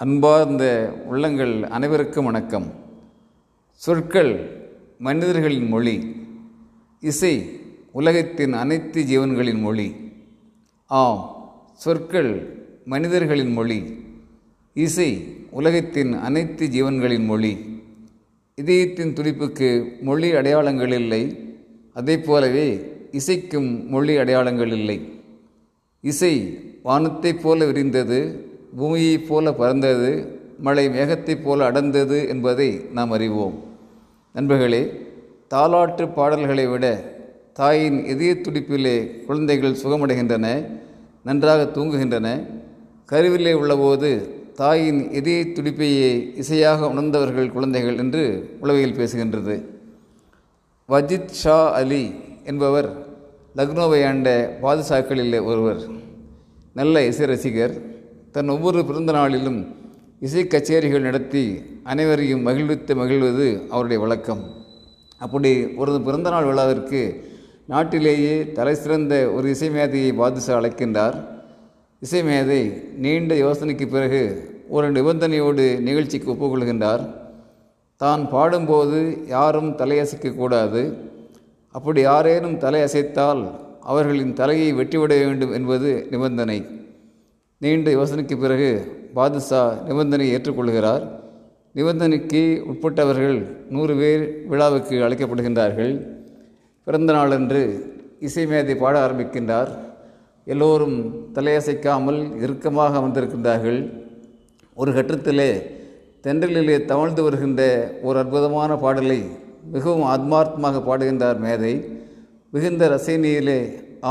அன்பார்ந்த உள்ளங்கள் அனைவருக்கும் வணக்கம். சொற்கள் மனிதர்களின் மொழி இசை உலகத்தின் அனைத்து ஜீவன்களின் மொழி. ஆம் சொற்கள் மனிதர்களின் மொழி இசை உலகத்தின் அனைத்து ஜீவன்களின் மொழி. இதயத்தின் துடிப்புக்கு மொழி அடையாளங்கள் இல்லை அதே போலவே இசைக்கும் மொழி அடையாளங்கள் இல்லை. இசை வானத்தைப் போல விரிந்தது பூமியைப் போல பறந்தது மழை மேகத்தைப் போல அடர்ந்தது என்பதை நாம் அறிவோம். நண்பர்களே தாலாட்டு பாடல்களை விட தாயின் இதய துடிப்பிலே குழந்தைகள் சுகமடைகின்றன நன்றாக தூங்குகின்றன. கருவிலே உள்ளபோது தாயின் இதய துடிப்பையே இசையாக உணர்ந்தவர்கள் குழந்தைகள் என்று உளவியல் பேசுகின்றது. வஜித் ஷா அலி என்பவர் லக்னோவை ஆண்ட பாதுஷாக்களில் ஒருவர். நல்ல இசை ரசிகர். தன் ஒவ்வொரு பிறந்த நாளிலும் இசை கச்சேரிகள் நடத்தி அனைவரையும் மகிழ்வித்து மகிழ்வது அவருடைய வழக்கம். அப்படி ஒரு பிறந்தநாள் விழாவிற்கு நாட்டிலேயே தலை சிறந்த ஒரு இசை மேதையை பாதுஷா அழைக்கின்றார். இசை மேதை நீண்ட யோசனைக்கு பிறகு ஒரு நிபந்தனையோடு நிகழ்ச்சிக்கு ஒப்புக்கொள்கின்றார். தான் பாடும்போது யாரும் தலையசைக்கக்கூடாது அப்படி யாரேனும் தலை அசைத்தால் அவர்களின் தலையை வெட்டிவிட வேண்டும் என்பது நிபந்தனை. நீண்ட யோசனைக்கு பிறகு பாதுஷா நிபந்தனையை ஏற்றுக்கொள்கிறார். நிபந்தனைக்கு உட்பட்டவர்கள் நூறு பேர் விழாவுக்கு அழைக்கப்படுகின்றார்கள். பிறந்த நாளன்று இசை மேதை பாட ஆரம்பிக்கின்றார். எல்லோரும் தலையசைக்காமல் இறுக்கமாக அமர்ந்திருக்கின்றார்கள். ஒரு கட்டத்திலே தென்றலிலே தவழ்ந்து வருகின்ற ஒரு அற்புதமான பாடலை மிகவும் ஆத்மார்த்தமாக பாடுகின்றார் மேதை. மிகுந்த ரசனையிலே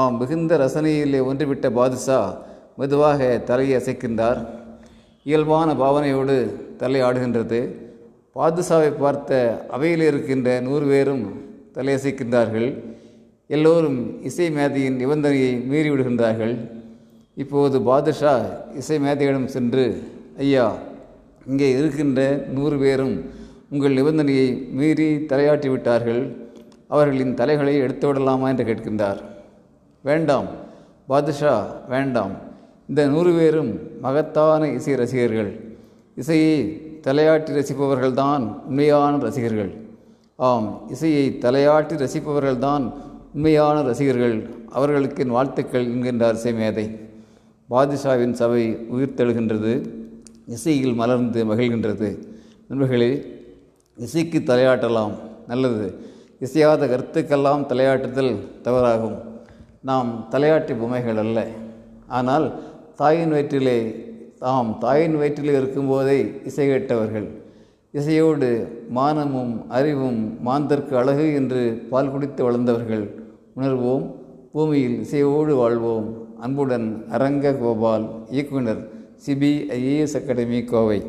ஆம் மிகுந்த ரசனையிலே ஒன்றுவிட்ட பாதுஷா மெதுவாக தலையை அசைக்கின்றார். இயல்பான பாவனையோடு தலை ஆடுகின்றது. பாதுஷாவை பார்த்த அவையில் இருக்கின்ற நூறு பேரும் தலையசைக்கின்றார்கள் எல்லோரும் இசை மேதையின் நிபந்தனையை மீறிவிடுகின்றார்கள் இப்போது பாதுஷா இசை மேதையிடம் சென்று ஐயா இங்கே இருக்கின்ற நூறு பேரும் உங்கள் நிபந்தனையை மீறி தலையாட்டி விட்டார்கள். அவர்களின் தலைகளை எடுத்து விடலாமா? என்று கேட்கின்றார். வேண்டாம் பாதுஷா வேண்டாம். இந்த நூறு பேரும் மகத்தான இசை ரசிகர்கள். இசையை தலையாட்டி ரசிப்பவர்கள்தான் உண்மையான ரசிகர்கள். ஆம் இசையை தலையாட்டி ரசிப்பவர்கள்தான் உண்மையான ரசிகர்கள். அவர்களுக்கு என் வாழ்த்துக்கள் என்கின்றார் இசைமேதை. பாதுஷாவின் சபை உயிர்த்தெழுகின்றது. இசையில் மலர்ந்து மகிழ்கின்றது. நண்பர்களே இசைக்கு தலையாட்டலாம் நல்லது. இசையாத கருத்துக்கெல்லாம் தலையாட்டுதல் தவறாகும். நாம் தலையாட்டி பொம்மைகள் அல்ல. ஆனால் தாயின் வயிற்றிலே தாம் தாயின் வயிற்றிலே இருக்கும்போதே இசை கேட்டவர்கள். இசையோடு மானமும் அறிவும் மாந்தற்கு அழகு என்று பால் குடித்து வளர்ந்தவர்கள் உணர்வோம். பூமியில் இசையோடு வாழ்வோம். அன்புடன் அரங்க கோபால் இயக்குனர் சிபிஐஏஎஸ் அகாடமி கோவை.